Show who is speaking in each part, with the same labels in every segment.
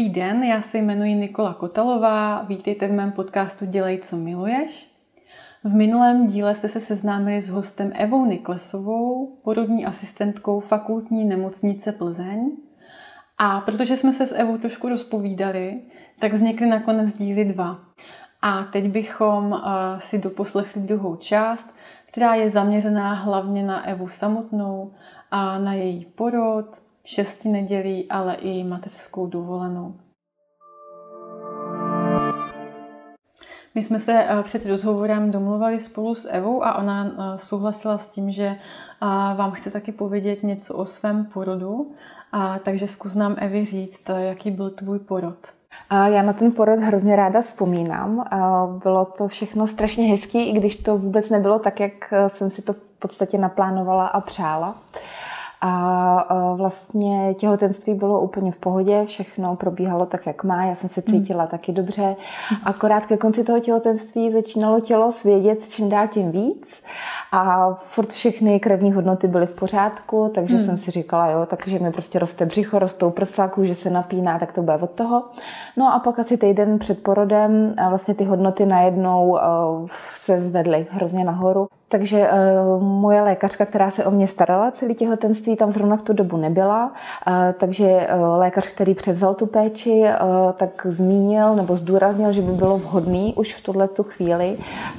Speaker 1: Dobrý den, já se jmenuji Nikola Kotalová, vítejte v mém podcastu Dělej, co miluješ. V minulém díle jste se seznámili s hostem Evou Niklesovou, porodní asistentkou fakultní nemocnice Plzeň. A protože jsme se s Evou trošku rozpovídali, tak vznikly nakonec díly dva. A teď bychom uh, si doposlechli druhou část, která je zaměřená hlavně na Evu samotnou a na její porod, šesti nedělí, ale i mateřskou dovolenou. My jsme se eh, před rozhovorem domluvali spolu s Evou a ona eh, souhlasila s tím, že eh, vám chce taky povědět něco o svém porodu. A takže zkus nám Evi říct, jaký byl tvůj porod.
Speaker 2: Já na ten porod hrozně ráda vzpomínám. Bylo to všechno strašně hezký, i když to vůbec nebylo tak, jak jsem si to v podstatě naplánovala a přála. A vlastně těhotenství bylo úplně v pohodě, všechno probíhalo tak, jak má, já jsem se cítila mm. taky dobře. Akorát ke konci toho těhotenství začínalo tělo svědět čím dál tím víc a furt všechny krevní hodnoty byly v pořádku, takže mm. jsem si říkala, jo, takže mi prostě roste břicho, rostou prsa, kůže se napíná, tak to bude od toho. No a pak asi týden před porodem vlastně ty hodnoty najednou se zvedly hrozně nahoru. Takže uh, moje lékařka, která se o mě starala celý těhotenství, tam zrovna v tu dobu nebyla. Uh, takže uh, lékař, který převzal tu péči, uh, tak zmínil nebo zdůraznil, že by bylo vhodný už v tuhle tu chvíli,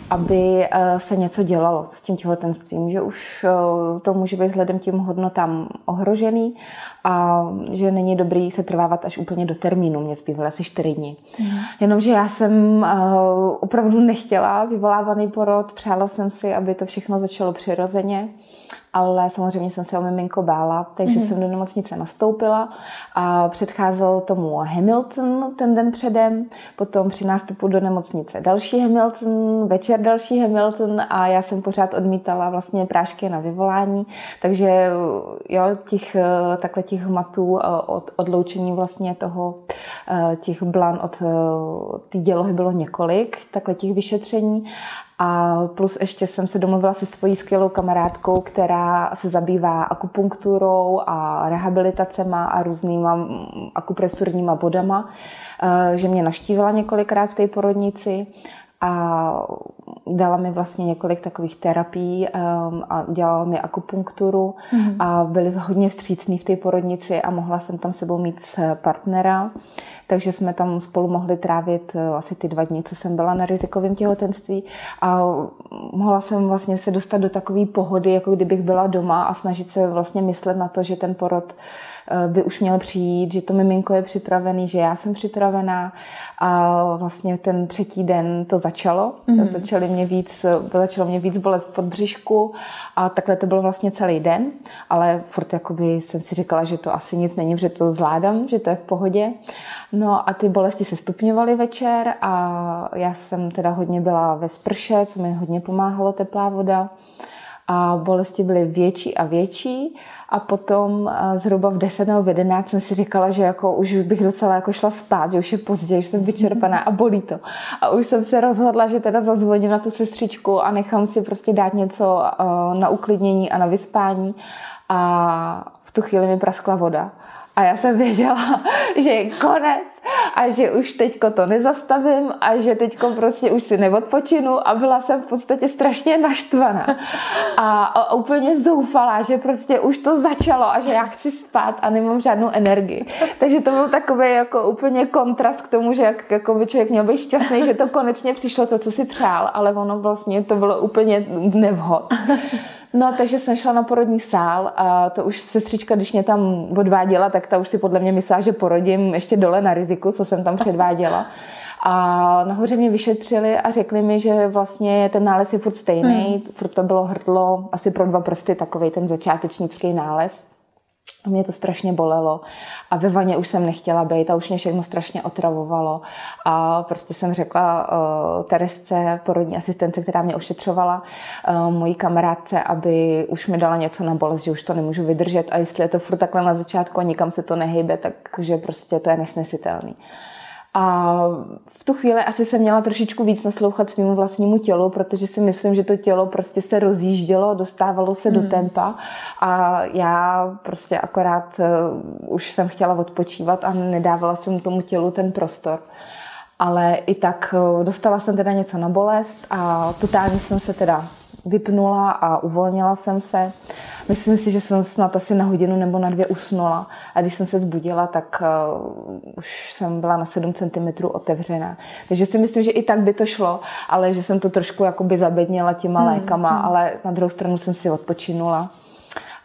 Speaker 2: aby uh, se něco dělalo s tím těhotenstvím, že už uh, to může být vzhledem tím hodnotám ohrožený a že není dobrý se trvávat až úplně do termínu. Mě zbývaly asi čtyři dny. Mm. Jenomže já jsem uh, opravdu nechtěla vyvolávaný porod, přála jsem si, aby to všechno začalo přirozeně ale samozřejmě jsem se o miminko bála, takže mm-hmm. jsem do nemocnice nastoupila a předcházel tomu Hamilton ten den předem, potom při nástupu do nemocnice další Hamilton, večer další Hamilton a já jsem pořád odmítala vlastně prášky na vyvolání, takže jo, těch, takhle těch matů od odloučení vlastně toho, těch blan od ty dělohy bylo několik, takhle těch vyšetření a plus ještě jsem se domluvila se svojí skvělou kamarádkou, která se zabývá akupunkturou a rehabilitacema a různýma akupresurníma bodama, eh, že mě naštívila několikrát v té porodnici a dala mi vlastně několik takových terapií um, a dělala mi akupunkturu mm-hmm. a byli hodně vstřícní v té porodnici a mohla jsem tam sebou mít partnera, takže jsme tam spolu mohli trávit uh, asi ty dva dny, co jsem byla na rizikovém těhotenství a mohla jsem vlastně se dostat do takové pohody, jako kdybych byla doma a snažit se vlastně myslet na to, že ten porod Eh, by už měl přijít, že to miminko je připravený, že já jsem připravená a vlastně ten třetí den to začalo. Mm-hmm. Začaly mě víc, začalo mě víc bolet v podbřišku a takhle to bylo vlastně celý den, ale furt jakoby jsem si říkala, že to asi nic není, že to zvládám, že to je v pohodě. No a ty bolesti se stupňovaly večer a já jsem teda hodně byla ve sprše, co mi hodně pomáhalo teplá voda a bolesti byly větší a větší a potom eh, zhruba v 10 nebo v 11 jsem si říkala, že jako už bych docela jako šla spát, že už je pozdě, že jsem vyčerpaná a bolí to. A už jsem se rozhodla, že teda zazvoním na tu sestřičku a nechám si prostě dát něco eh, na uklidnění a na vyspání. A v tu chvíli mi praskla voda. A já jsem věděla, že je konec a že už teďko to nezastavím a že teďko prostě už si neodpočinu a byla jsem v podstatě strašně naštvaná a, úplně zoufalá, že prostě už to začalo a že já chci spát a nemám žádnou energii. Takže to byl takový jako úplně kontrast k tomu, že jak, jako by člověk měl být šťastný, že to konečně přišlo to, co si přál, ale ono vlastně to bylo úplně nevhod. No, takže jsem šla na porodní sál a to už sestřička, když mě tam odváděla, tak ta už si podle mě myslela, že porodím ještě dole na riziku, co jsem tam předváděla. A nahoře mě vyšetřili a řekli mi, že vlastně ten nález je furt stejný, hmm. furt to bylo hrdlo, asi pro dva prsty, takový ten začátečnický nález. A mě to strašně bolelo a ve vaně už jsem nechtěla být a už mě všechno strašně otravovalo. A prostě jsem řekla uh, Teresce, porodní asistence, která mě ošetřovala, uh, mojí kamarádce, aby už mi dala něco na bolest, že už to nemůžu vydržet a jestli je to furt takhle na začátku a nikam se to nehejbe, takže prostě to je nesnesitelný. A v tu chvíli asi jsem měla trošičku víc naslouchat svým vlastnímu tělu, protože si myslím, že to tělo prostě se rozjíždělo, dostávalo se hmm. do tempa a já prostě akorát uh, už jsem chtěla odpočívat a nedávala jsem tomu tělu ten prostor. Ale i tak uh, dostala jsem teda něco na bolest a totálně jsem se teda vypnula a uvolnila jsem se. Myslím si, že jsem snad asi na hodinu nebo na dvě usnula a když jsem se zbudila, tak uh, už jsem byla na 7 cm otevřená. Takže si myslím, že i tak by to šlo, ale že jsem to trošku jakoby zabedněla těma hmm, lékama, hmm. ale na druhou stranu jsem si odpočinula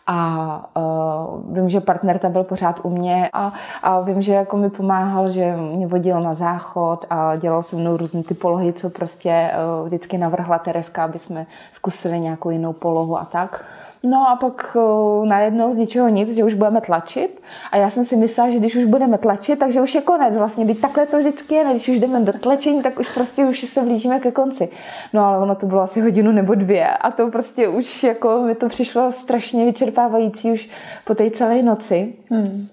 Speaker 2: a uh, vím, že partner tam byl pořád u mě a, a vím, že jako mi pomáhal, že mě vodil na záchod a dělal se mnou různé ty polohy, co prostě uh, vždycky navrhla Tereska, aby jsme zkusili nějakou jinou polohu a tak. No a pak uh, najednou z ničeho nic, že už budeme tlačit. A já jsem si myslela, že když už budeme tlačit, takže už je konec. Vlastně být takhle to vždycky je, když už jdeme do tlačení, tak už prostě už se blížíme ke konci. No ale ono to bylo asi hodinu nebo dvě a to prostě už jako mi to přišlo strašně vyčerpávající už po té celé noci. Hmm.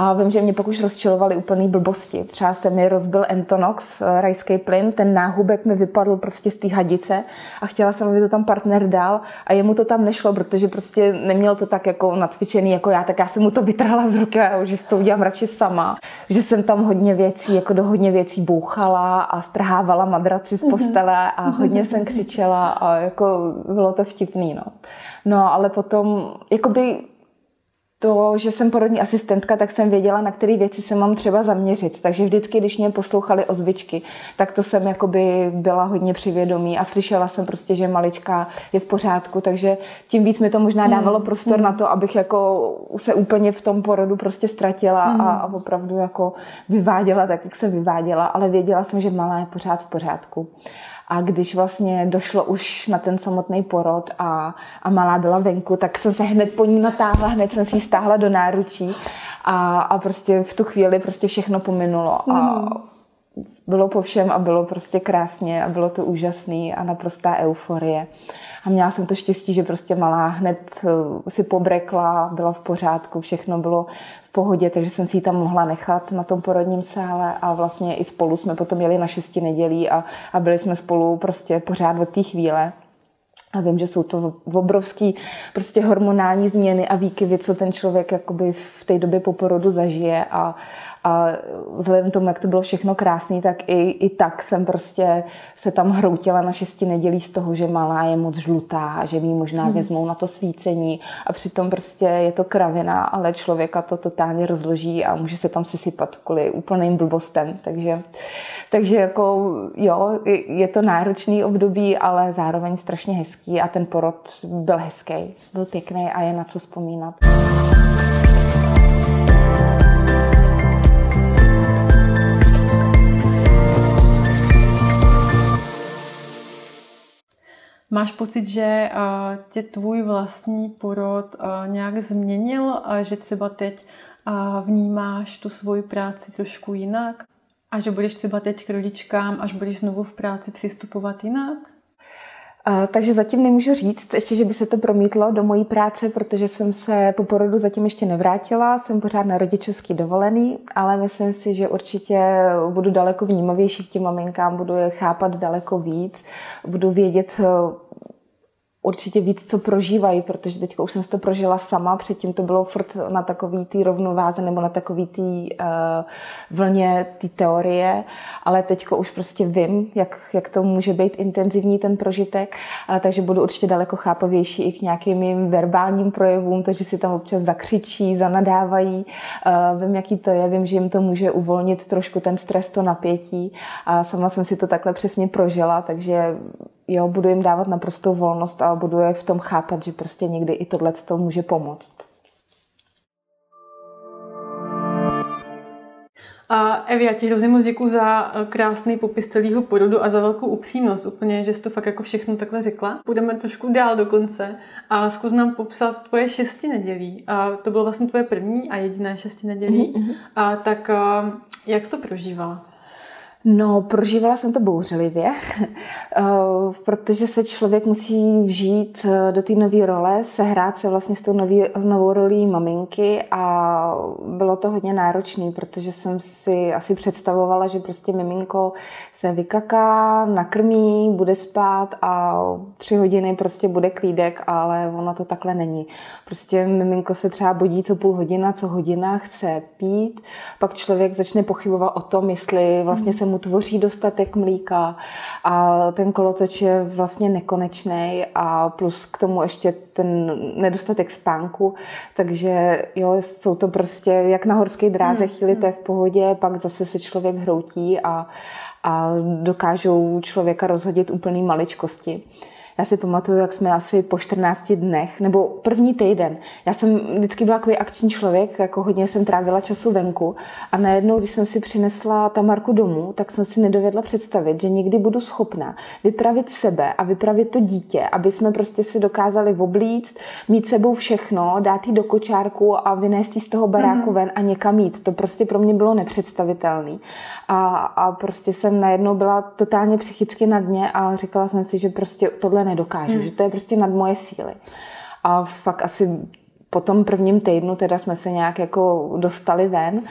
Speaker 2: A vím, že mě pak už rozčilovaly úplný blbosti. Třeba se mi rozbil Entonox, eh, rajský plyn, ten náhubek mi vypadl prostě z té hadice a chtěla jsem, aby to tam partner dal a jemu to tam nešlo, protože prostě neměl to tak jako nacvičený jako já, tak já jsem mu to vytrhla z ruky a že si to udělám radši sama. Že jsem tam hodně věcí, jako do hodně věcí bouchala a strhávala madraci z mhm. postele a hodně jsem křičela a jako bylo to vtipný, no. No, ale potom, jakoby to, že jsem porodní asistentka, tak jsem věděla, na které věci se mám třeba zaměřit. Takže vždycky, když mě poslouchali ozvičky, tak to jsem jakoby byla hodně přivědomí a slyšela jsem prostě, že malička je v pořádku, takže tím víc mi to možná hmm, dávalo prostor mm. na to, abych jako se úplně v tom porodu prostě ztratila mm. a, a opravdu jako vyváděla tak, jak se vyváděla, ale věděla jsem, že malá je pořád v pořádku. A když vlastně došlo už na ten samotný porod a, a malá byla venku, tak jsem se hned po ní natáhla, hned jsem si ji stáhla do náručí a, a prostě v tu chvíli prostě všechno pominulo. A mhm. bylo po všem a bylo prostě krásně a bylo to úžasný a naprostá euforie. A měla jsem to štěstí, že prostě malá hned eh, si pobrekla, byla v pořádku, všechno bylo v pohodě, takže jsem si ji tam mohla nechat na tom porodním sále a vlastně i spolu jsme potom jeli na šesti nedělí a, a byli jsme spolu prostě pořád od té chvíle. A vím, že jsou to obrovský prostě hormonální změny a výkyvy, co ten člověk jakoby v té době po porodu zažije a, a vzhledem k tomu, jak to bylo všechno krásné, tak i, i tak jsem prostě se tam hroutila na šesti nedělí z toho, že malá je moc žlutá, že mi možná hmm. vezmou na to svícení a přitom prostě je to kravina, ale člověka to totálně rozloží a může se tam sesypat kvůli úplným blbostem. Takže, takže jako jo, je to náročný období, ale zároveň strašně hezký a ten porod byl hezký, byl pěkný a je na co vzpomínat.
Speaker 1: Máš pocit, že tě tvůj vlastní porod nějak změnil, že třeba teď vnímáš tu svoji práci trošku jinak? A že budeš třeba teď k rodičkám, až budeš znovu v práci přistupovat jinak?
Speaker 2: Takže zatím nemůžu říct ještě, že by se to promítlo do mojí práce, protože jsem se po porodu zatím ještě nevrátila, jsem pořád na rodičovský dovolený, ale myslím si, že určitě budu daleko vnímavější k těm maminkám, budu je chápat daleko víc, budu vědět, určitě víc, co prožívají, protože teď už jsem si to prožila sama, předtím to bylo furt na takový tý rovnováze nebo na takový tý uh, vlně té teorie, ale teď už prostě vím, jak, jak to může být intenzivní ten prožitek, uh, takže budu určitě daleko chápavější i k nějakým mým verbálním projevům, takže si tam občas zakřičí, zanadávají, uh, vím, jaký to je, vím, že jim to může uvolnit trošku ten stres, to napětí. A sama jsem si to takhle přesně prožila, takže jo, budu jim dávat naprostou volnost a budu je v tom chápat, že prostě někdy i tohle to může pomoct.
Speaker 1: A Evi, já ti hrozně moc děkuji za eh, krásný popis celého porodu a za velkou upřímnost úplně, že jsi to fakt jako všechno takhle řekla. Půjdeme trošku dál do konce a zkus nám popsat tvoje šesti nedělí. A to bylo vlastně tvoje první a jediné šesti nedělí. Mm-hmm. A tak eh, jak jsi to prožívala?
Speaker 2: No, prožívala jsem to bouřlivě, eh, protože se člověk musí vžít eh, do té nové role, sehrát se vlastně s tou nový, novou rolí maminky a bylo to hodně náročné, protože jsem si asi představovala, že prostě miminko se vykaká, nakrmí, bude spát a tři hodiny prostě bude klídek, ale ono to takhle není. Prostě miminko se třeba budí co půl hodina, co hodina, chce pít, pak člověk začne pochybovat o tom, jestli vlastně se mu tvoří dostatek mlíka a ten kolotoč je vlastně nekonečný a plus k tomu ještě ten nedostatek spánku, takže jo, jsou to prostě jak na horské dráze, hmm. chvíli to je v pohodě, pak zase se člověk hroutí a, a dokážou člověka rozhodit úplný maličkosti. Já si pamatuju, jak jsme asi po 14 dnech, nebo první týden. Já jsem vždycky byla takový akční člověk, jako hodně jsem trávila času venku a najednou, když jsem si přinesla Tamarku domů, tak jsem si nedovedla představit, že někdy budu schopna vypravit sebe a vypravit to dítě, aby jsme prostě si dokázali oblíct, mít sebou všechno, dát jí do kočárku a vynést jí z toho baráku mm-hmm. ven a někam jít. To prostě pro mě bylo nepředstavitelné. A, a prostě jsem najednou byla totálně psychicky na dně a říkala jsem si, že prostě tohle nedokážu, hmm. že to je prostě nad moje síly. A fakt asi po tom prvním týdnu teda jsme se nějak jako dostali ven,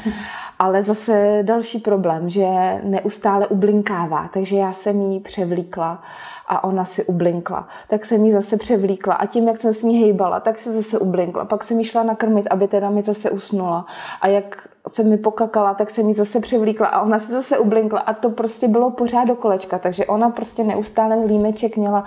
Speaker 2: ale zase další problém, že neustále ublinkává, takže já jsem jí převlíkla a ona si ublinkla. Tak jsem jí zase převlíkla a tím, jak jsem s ní hejbala, tak se zase ublinkla. Pak jsem jí šla nakrmit, aby teda mi zase usnula. A jak se mi pokakala, tak jsem jí zase převlíkla a ona se zase ublinkla a to prostě bylo pořád do kolečka, takže ona prostě neustále límeček měla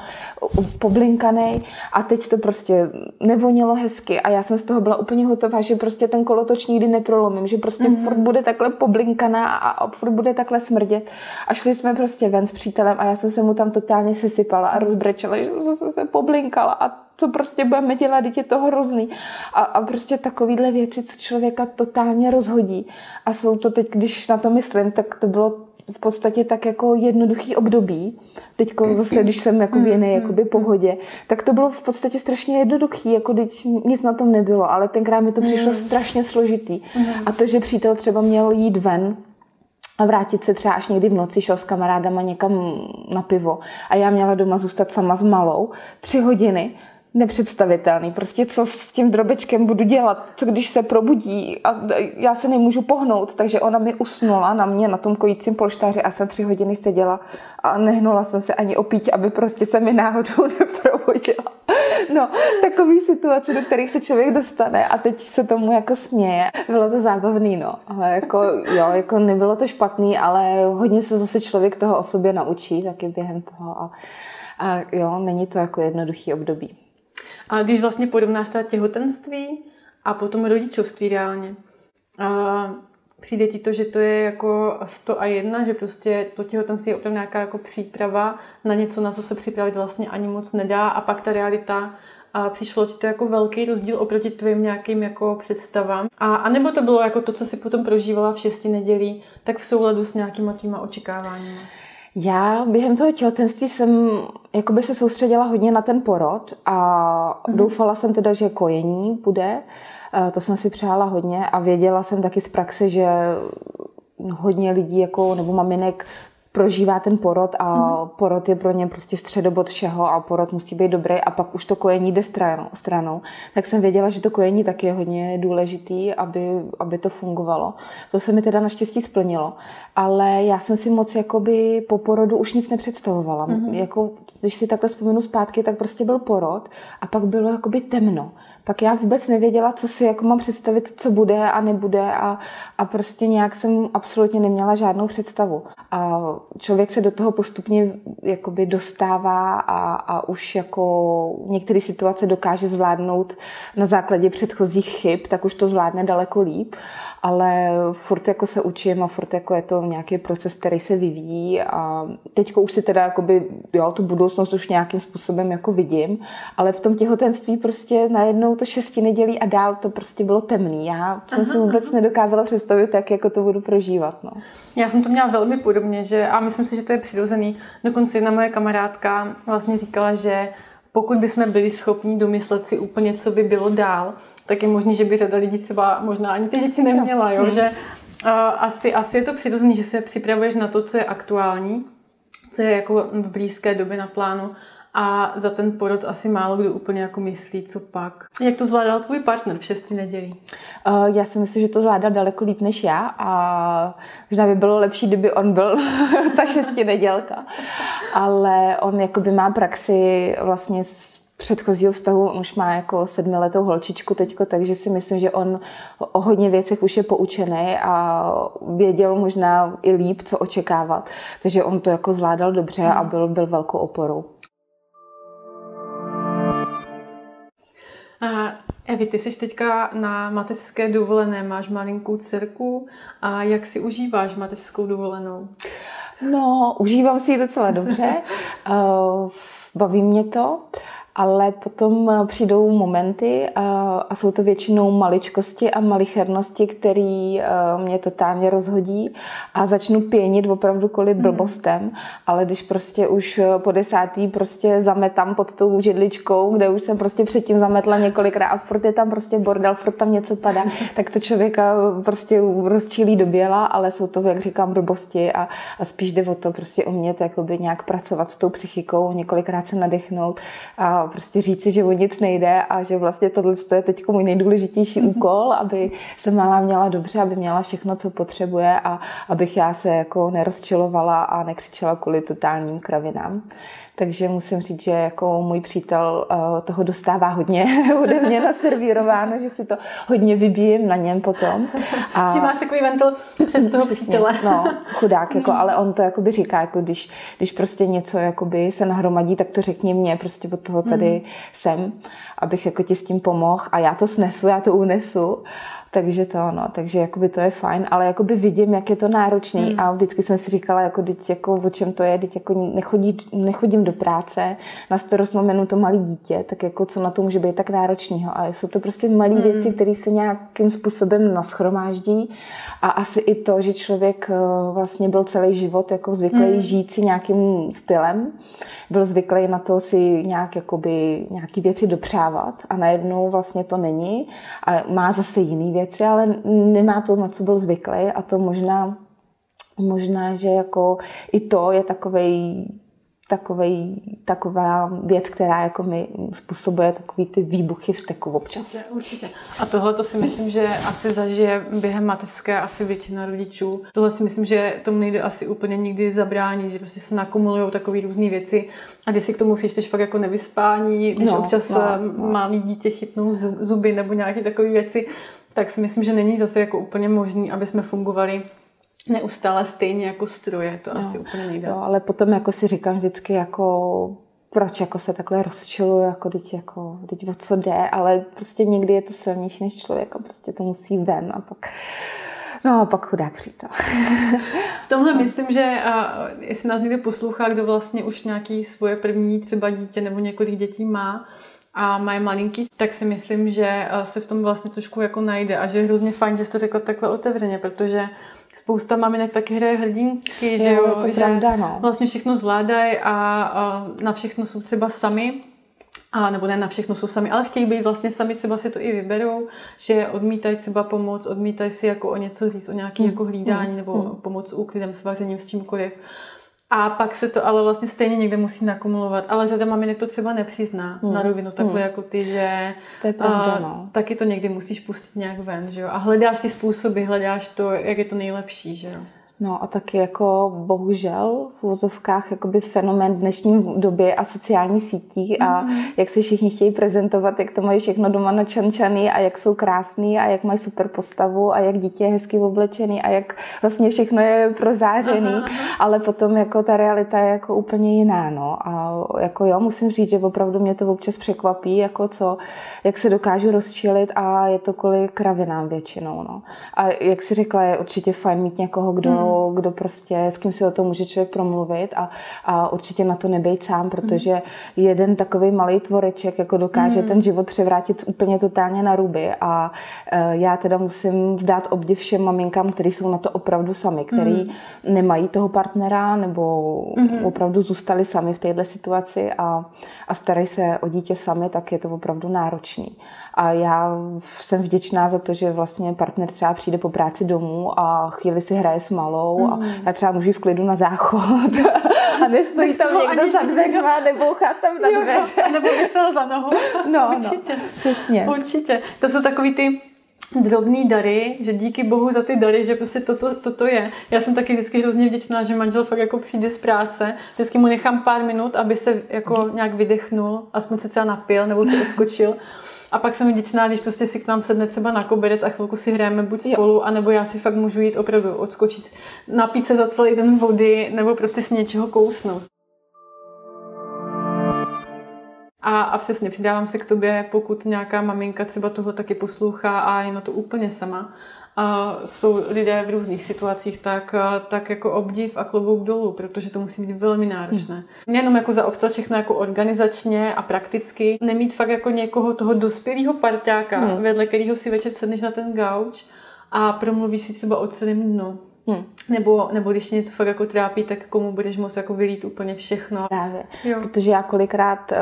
Speaker 2: poblinkaný a teď to prostě nevonilo hezky a já jsem z toho byla úplně hotová, že prostě ten kolotoč nikdy neprolomím, že prostě mm-hmm. furt bude takhle poblinkaná a furt bude takhle smrdět a šli jsme prostě ven s přítelem a já jsem se mu tam totálně sesypala a rozbrečela, že jsem zase se poblinkala a co prostě budeme dělat, je to hrozný. A, a prostě takovýhle věci, co člověka totálně rozhodí. A jsou to teď, když na to myslím, tak to bylo v podstatě tak jako jednoduchý období. Teď zase, když jsem jako v jiné mm, jakoby mm, pohodě, tak to bylo v podstatě strašně jednoduchý, jako když nic na tom nebylo, ale tenkrát mi to přišlo mm. strašně složitý. A to, že přítel třeba měl jít ven, a vrátit se třeba až někdy v noci, šel s kamarádama někam na pivo. A já měla doma zůstat sama s malou tři hodiny nepředstavitelný. Prostě co s tím drobečkem budu dělat, co když se probudí a já se nemůžu pohnout, takže ona mi usnula na mě na tom kojícím polštáři a jsem tři hodiny seděla a nehnula jsem se ani opít, aby prostě se mi náhodou neprobudila. No, takový situace, do kterých se člověk dostane a teď se tomu jako směje. Bylo to zábavný, no. Ale jako, jo, jako nebylo to špatný, ale hodně se zase člověk toho o sobě naučí taky během toho a, a jo, není to jako jednoduchý období.
Speaker 1: A když vlastně porovnáš ta těhotenství a potom rodičovství reálně, a přijde ti to, že to je jako 100 a jedna, že prostě to těhotenství je opravdu nějaká jako příprava na něco, na co se připravit vlastně ani moc nedá a pak ta realita a přišlo ti to jako velký rozdíl oproti tvým nějakým jako představám. A, a nebo to bylo jako to, co si potom prožívala v šesti nedělí, tak v souladu s nějakýma tvýma očekáváními?
Speaker 2: Já během toho těhotenství jsem jakoby se soustředila hodně na ten porod a mm. doufala jsem teda, že kojení bude. Eh, to jsem si přála hodně a věděla jsem taky z praxe, že hodně lidí jako, nebo maminek prožívá ten porod a mm. porod je pro ně prostě středobod všeho a porod musí být dobrý a pak už to kojení jde stranou, stranou. Tak jsem věděla, že to kojení taky je hodně důležitý, aby, aby to fungovalo. To se mi teda naštěstí splnilo. Ale já jsem si moc jakoby po porodu už nic nepředstavovala. Mm. Jako, když si takhle vzpomenu zpátky, tak prostě byl porod a pak bylo jakoby temno pak já vůbec nevěděla, co si jako mám představit, co bude a nebude a, a prostě nějak jsem absolutně neměla žádnou představu. A člověk se do toho postupně jakoby dostává a, a už jako některé situace dokáže zvládnout na základě předchozích chyb, tak už to zvládne daleko líp, ale furt jako se učím a furt jako je to nějaký proces, který se vyvíjí a teďko už si teda jakoby, jo, tu budoucnost už nějakým způsobem jako vidím, ale v tom těhotenství prostě najednou to šesti nedělí a dál to prostě bylo temný. Já jsem aha, si vůbec aha. nedokázala představit, jak jako to budu prožívat. No.
Speaker 1: Já jsem to měla velmi podobně, že, a myslím si, že to je přirozený. Dokonce jedna moje kamarádka vlastně říkala, že pokud bychom byli schopni domyslet si úplně, co by bylo dál, tak je možné, že by řada lidí třeba možná ani ty děti neměla, jo? že asi, asi je to přirozené, že se připravuješ na to, co je aktuální, co je jako v blízké době na plánu a za ten porod asi málo kdo úplně jako myslí, co pak. Jak to zvládal tvůj partner v šestý neděli?
Speaker 2: Uh, já si myslím, že to zvládal daleko líp než já a možná by bylo lepší, kdyby on byl ta šestý nedělka. Ale on jakoby má praxi vlastně s předchozího vztahu už má jako sedmiletou holčičku teďko, takže si myslím, že on o hodně věcech už je poučený a věděl možná i líp, co očekávat. Takže on to jako zvládal dobře a byl, byl velkou oporou.
Speaker 1: Evi, ty jsi teďka na mateřské dovolené, máš malinkou dcerku. A jak si užíváš mateřskou dovolenou?
Speaker 2: No, užívám si ji docela dobře, baví mě to ale potom eh, přijdou momenty a, eh, a jsou to většinou maličkosti a malichernosti, které eh, mě totálně rozhodí a začnu pěnit opravdu kvůli mhm. blbostem, mm. ale když prostě už po desátý prostě zametám pod tou židličkou, kde už jsem prostě předtím zametla několikrát a furt je tam prostě bordel, furt tam něco padá, tak to člověka prostě rozčílí do běla, ale jsou to, jak říkám, blbosti a, a spíš jde o to prostě umět jakoby nějak pracovat s tou psychikou, několikrát se nadechnout a prostě říci, že o nic nejde a že vlastně tohle je teď můj nejdůležitější mm-hmm. úkol, aby se malá měla dobře, aby měla všechno, co potřebuje a abych já se jako nerozčilovala a nekřičela kvůli totálním kravinám. Takže musím říct, že jako můj přítel uh, toho dostává hodně ode mě naservírováno, že si to hodně vybíjím na něm potom.
Speaker 1: A... že máš takový ventil přes toho Přesně, přítele.
Speaker 2: no, chudák, jako, ale on to jakoby říká, jako když, když prostě něco jakoby se nahromadí, tak to řekni mě, prostě od toho tady mm. jsem, abych jako ti s tím pomohl a já to snesu, já to unesu. Takže to ano, takže jakoby to je fajn, ale jakoby vidím, jak je to náročný hmm. a vždycky jsem si říkala, jako, teď, jako o čem to je, teď jako nechodí, nechodím do práce, na starost mám to malé dítě, tak jako co na to může být tak náročného. A jsou to prostě malé hmm. věci, které se nějakým způsobem naschromáždí a asi i to, že člověk eh, vlastně byl celý život jako zvyklý hmm. žít si nějakým stylem, byl zvyklý na to si nějak jakoby, nějaký věci dopřávat a najednou vlastně to není a má zase jiný věci, ale nemá to, na co byl zvyklý a to možná možná, že jako i to je takovej takovej, taková věc, která jako mi způsobuje takový ty výbuchy vzteku občas.
Speaker 1: Určitě, určitě. A tohle to si myslím, že asi zažije během mateřské asi většina rodičů. Tohle si myslím, že tomu nejde asi úplně nikdy zabránit, že prostě se nakumulují takové různé věci a když si k tomu přičteš fakt jako nevyspání, když no, občas no, no. má dítě chytnou zuby nebo nějaké takové věci, tak si myslím, že není zase jako úplně možný, aby jsme fungovali neustále stejně jako stroje, to no, asi úplně nejde.
Speaker 2: Jo, ale potom jako si říkám vždycky jako proč jako se takhle rozčiluju, jako teď, jako, teď o co jde, ale prostě někdy je to silnější než člověk a prostě to musí ven a pak No a pak chudák přítel.
Speaker 1: v tomhle myslím, že a, jestli nás někdo poslouchá, kdo vlastně už nějaký svoje první třeba dítě nebo několik dětí má, a mají malinký, tak si myslím, že se v tom vlastně trošku jako najde a že je hrozně fajn, že jsi to řekla takhle otevřeně, protože spousta maminek taky hraje hrdinky, že jo,
Speaker 2: to že pravda, no.
Speaker 1: vlastně všechno zvládají a, a na všechno jsou třeba sami. A nebo ne na všechno jsou sami, ale chtějí být vlastně sami, třeba si to i vyberou, že odmítají třeba pomoc, odmítají si jako o něco říct, o nějaké mm. jako hlídání mm. nebo mm. pomoc s úklidem, s vařením, s čímkoliv. A pak se to ale vlastně stejně někde musí nakumulovat. Ale řada maminek to třeba nepřizná hmm. na rovinu takhle hmm. jako ty, že
Speaker 2: to je pravda, no.
Speaker 1: taky to někdy musíš pustit nějak ven, že jo. A hledáš ty způsoby, hledáš to, jak je to nejlepší, že jo.
Speaker 2: No a taky jako bohužel v úzovkách jakoby fenomén dnešní doby a sociální sítí a mm. jak se všichni chtějí prezentovat, jak to mají všechno doma načančaný a jak jsou krásný a jak mají super postavu a jak dítě je hezky oblečený a jak vlastně všechno je prozářený, aha, aha. ale potom jako ta realita je jako úplně jiná, no. A jako jo, musím říct, že opravdu mě to občas překvapí, jako co, jak se dokážu rozčilit a je to kvůli kravinám většinou, no. A jak si řekla, je určitě fajn mít někoho, kdo mm kdo, mm. kdo prostě, s kým si o tom může člověk promluvit a, a určitě na to nebejt sám, protože mm. jeden takový malý tvoreček jako dokáže mm. ten život převrátit úplně totálně na ruby a uh, já teda musím vzdát obdiv všem maminkám, který jsou na to opravdu sami, který mm. nemají toho partnera nebo mm. opravdu zůstali sami v této situaci a, a starají se o dítě sami, tak je to opravdu náročný. A já jsem vděčná za to, že vlastně partner třeba přijde po práci domů a chvíli si hraje s malou mm. a já třeba můžu v klidu na záchod a nestojí tam někdo za dveřma nebo tam na dveře.
Speaker 1: Nebo vysel za nohu.
Speaker 2: No, no, Určitě. No, přesně.
Speaker 1: Určitě. To jsou takový ty drobný dary, že díky bohu za ty dary, že prostě toto, toto je. Já jsem taky vždycky hrozně vděčná, že manžel fakt jako přijde z práce, vždycky mu nechám pár minut, aby se jako nějak vydechnul, aspoň se třeba napil nebo si odskočil. A pak jsem vděčná, když prostě si k nám sedne třeba na koberec a chvilku si hrajeme buď spolu, jo. anebo já si fakt můžu jít opravdu odskočit, napít se za celý den vody, nebo prostě si něčeho kousnout. A, a přesně, přidávám se k tobě, pokud nějaká maminka třeba tohle taky poslouchá a je na to úplně sama, a jsou lidé v různých situacích, tak, tak jako obdiv a klobouk dolů, protože to musí být velmi náročné. Hmm. Nejenom jako zaobstat všechno jako organizačně a prakticky, nemít fakt jako někoho toho dospělého parťáka, hmm. vedle kterého si večer sedneš na ten gauč a promluvíš si třeba o celém dnu. Hmm. Nebo, nebo když něco fakt jako trápí, tak komu budeš moct jako vylít úplně všechno.
Speaker 2: Právě, jo. protože já kolikrát eh,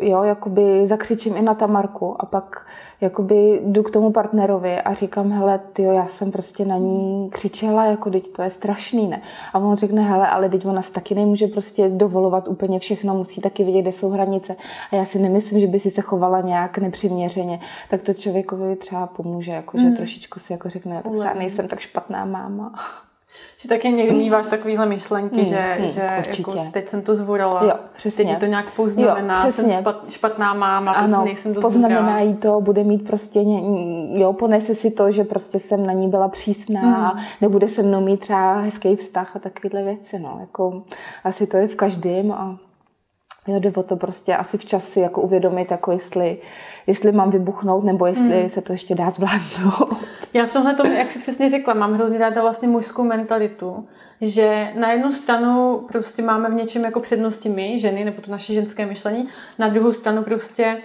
Speaker 2: jo, jakoby zakřičím i na Tamarku a pak jakoby jdu k tomu partnerovi a říkám, hele, tyjo, já jsem prostě na ní křičela, jako teď to je strašný, ne? A on řekne, hele, ale teď ona taky nemůže prostě dovolovat úplně všechno, musí taky vidět, kde jsou hranice. A já si nemyslím, že by si se chovala nějak nepřiměřeně. Tak to člověkovi třeba pomůže, jako, že mm. trošičku si jako řekne, tak třeba nejsem tak špatná máma.
Speaker 1: Že taky někdy míváš takovéhle myšlenky, hmm, že, hmm, že jako teď jsem to zvorala, jo, přesně. teď to nějak poznamená, jo, jsem špatná máma, ano, prostě nejsem dost
Speaker 2: poznamená jí to, bude mít prostě, jo, ponese si to, že prostě jsem na ní byla přísná, hmm. nebude se mnou mít třeba hezký vztah a takovéhle věci, no, jako asi to je v každém a Jo, jde o to prostě asi včas si jako uvědomit, jako jestli, jestli mám vybuchnout, nebo jestli mm. se to ještě dá zvládnout.
Speaker 1: Já v tomhle tomu, jak si přesně řekla, mám hrozně ráda vlastně mužskou mentalitu, že na jednu stranu prostě máme v něčem jako přednosti my, ženy, nebo to naše ženské myšlení, na druhou stranu prostě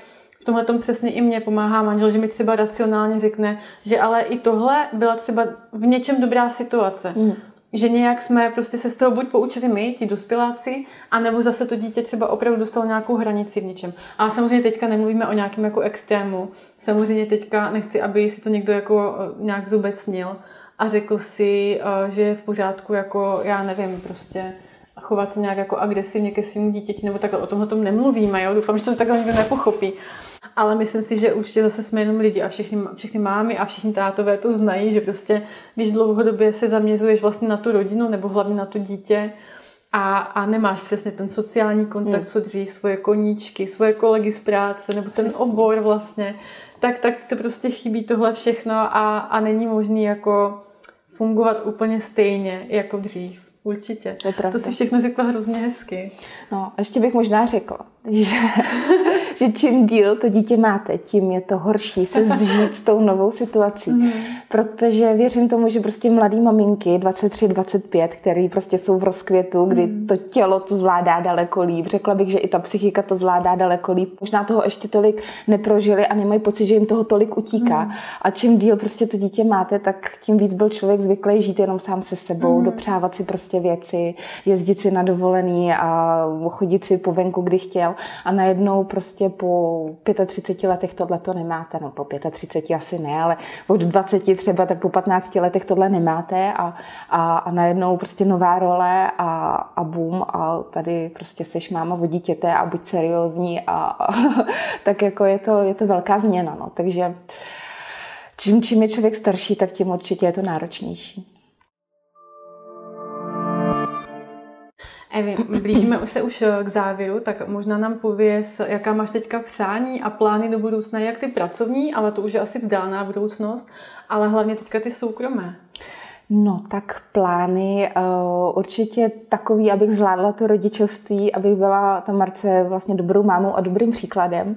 Speaker 1: v tomhle tom přesně i mě pomáhá manžel, že mi třeba racionálně řekne, že ale i tohle byla třeba v něčem dobrá situace. Mm že nějak jsme prostě se z toho buď poučili my, ti dospěláci, anebo zase to dítě třeba opravdu dostalo nějakou hranici v něčem. A samozřejmě teďka nemluvíme o nějakém jako extrému. Samozřejmě teďka nechci, aby si to někdo jako eh, nějak zobecnil a řekl si, eh, že je v pořádku jako, já nevím, prostě chovat se nějak jako agresivně ke svým dítěti, nebo takhle o tomhle tom nemluvíme, jo? doufám, že to takhle nikdo nepochopí. Ale myslím si, že určitě zase jsme jenom lidi a všechny, všechny mámy a všichni tátové to znají, že prostě když dlouhodobě se zaměřuješ vlastně na tu rodinu nebo hlavně na to dítě, a, a nemáš přesně ten sociální kontakt, hmm. co dřív, svoje koníčky, svoje kolegy z práce, nebo ten přesně. obor vlastně, tak, tak to prostě chybí tohle všechno a, a není možný jako fungovat úplně stejně jako dřív. Určitě. To, to si všechno řekla hrozně hezky.
Speaker 2: No, ještě bych možná řekla, že, že čím díl to dítě máte, tím je to horší se zžít s tou novou situací. Mm. Protože věřím tomu, že prostě mladý maminky 23-25, který prostě jsou v rozkvětu, kdy mm. to tělo to zvládá daleko líp. Řekla bych, že i ta psychika to zvládá daleko líp. Možná toho ještě tolik neprožili a nemají pocit, že jim toho tolik utíká. Mm. A čím díl prostě to dítě máte, tak tím víc byl člověk zvyklý žít jenom sám se sebou, mm. dopřávat si prostě věci, jezdit si na dovolený a chodit si po venku, kdy chtěl a najednou prostě po 35 letech tohle to nemáte, no po 35 asi ne, ale od 20 třeba tak po 15 letech tohle nemáte a, a, a najednou prostě nová role a, a boom a tady prostě seš máma o dítěte a buď seriózní a, a tak jako je to, je to velká změna, no, takže čím, čím je člověk starší, tak tím určitě je to náročnější.
Speaker 1: Evi, blížíme se už eh, k závěru, tak možná nám pověz, jaká máš teďka přání a plány do budoucna, jak ty pracovní, ale to už je asi vzdálená budoucnost, ale hlavně teďka ty soukromé.
Speaker 2: No, tak plány uh, určitě takový, abych zvládla to rodičovství, abych byla ta Marce vlastně dobrou mámou a dobrým příkladem.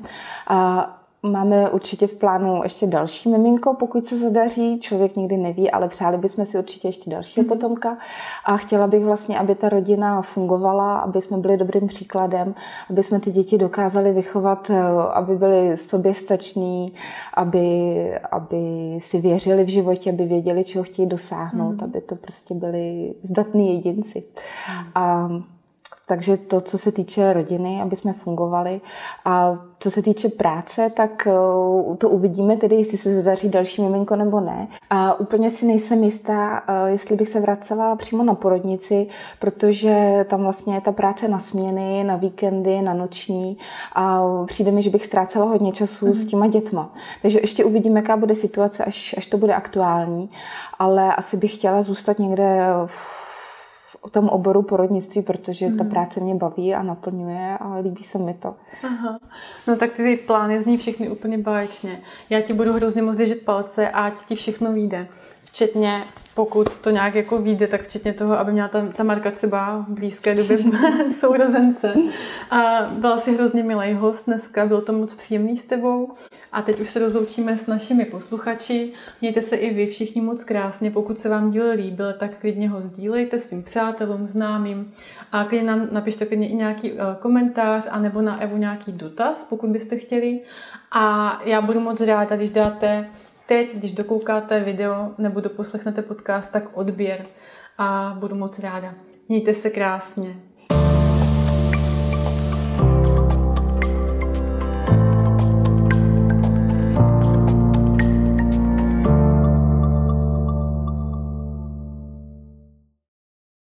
Speaker 2: Máme určitě v plánu ještě další miminko, pokud se zadaří. Člověk nikdy neví, ale přáli bychom si určitě ještě dalšího mhm. potomka. A chtěla bych vlastně, aby ta rodina fungovala, aby jsme byli dobrým příkladem, aby jsme ty děti dokázali vychovat, eh, aby byli soběstační, aby, aby si věřili v životě, aby věděli, čeho chtějí dosáhnout, mm. aby to prostě byli zdatní jedinci. Mm. A takže to, co se týče rodiny, aby jsme fungovali. A co se týče práce, tak eh, to uvidíme tedy, jestli se zadaří další miminko nebo ne. A úplně si nejsem jistá, eh, jestli bych se vracela přímo na porodnici, protože tam vlastně je ta práce na směny, na víkendy, na noční a přijde mi, že bych ztrácela hodně času mm. s těma dětma. Takže ještě uvidíme, jaká bude situace, až, až to bude aktuální. Ale asi bych chtěla zůstat někde v o tom oboru porodnictví, protože ta mhm. práce mě baví a naplňuje a líbí se mi to.
Speaker 1: Aha. No tak ty plány zní všechny úplně báječně. Já ti budu hrozně moc držet palce a ať ti všechno vyjde. Včetně pokud to nějak jako vyjde, tak včetně toho, aby měla ta, ta Marka třeba v blízké době sourozence. A byla si hrozně milý host dneska, bylo to moc příjemný s tebou. A teď už se rozloučíme s našimi posluchači. Mějte se i vy všichni moc krásně. Pokud se vám díl líbil, tak klidně ho sdílejte svým přátelům, známým. A klidně nám napište klidně i nějaký uh, komentář, anebo na Evu nějaký dotaz, pokud byste chtěli. A já budu moc ráda, když dáte teď, když dokoukáte video nebo doposlechnete podcast, tak odběr a budu moc ráda. Mějte se krásně.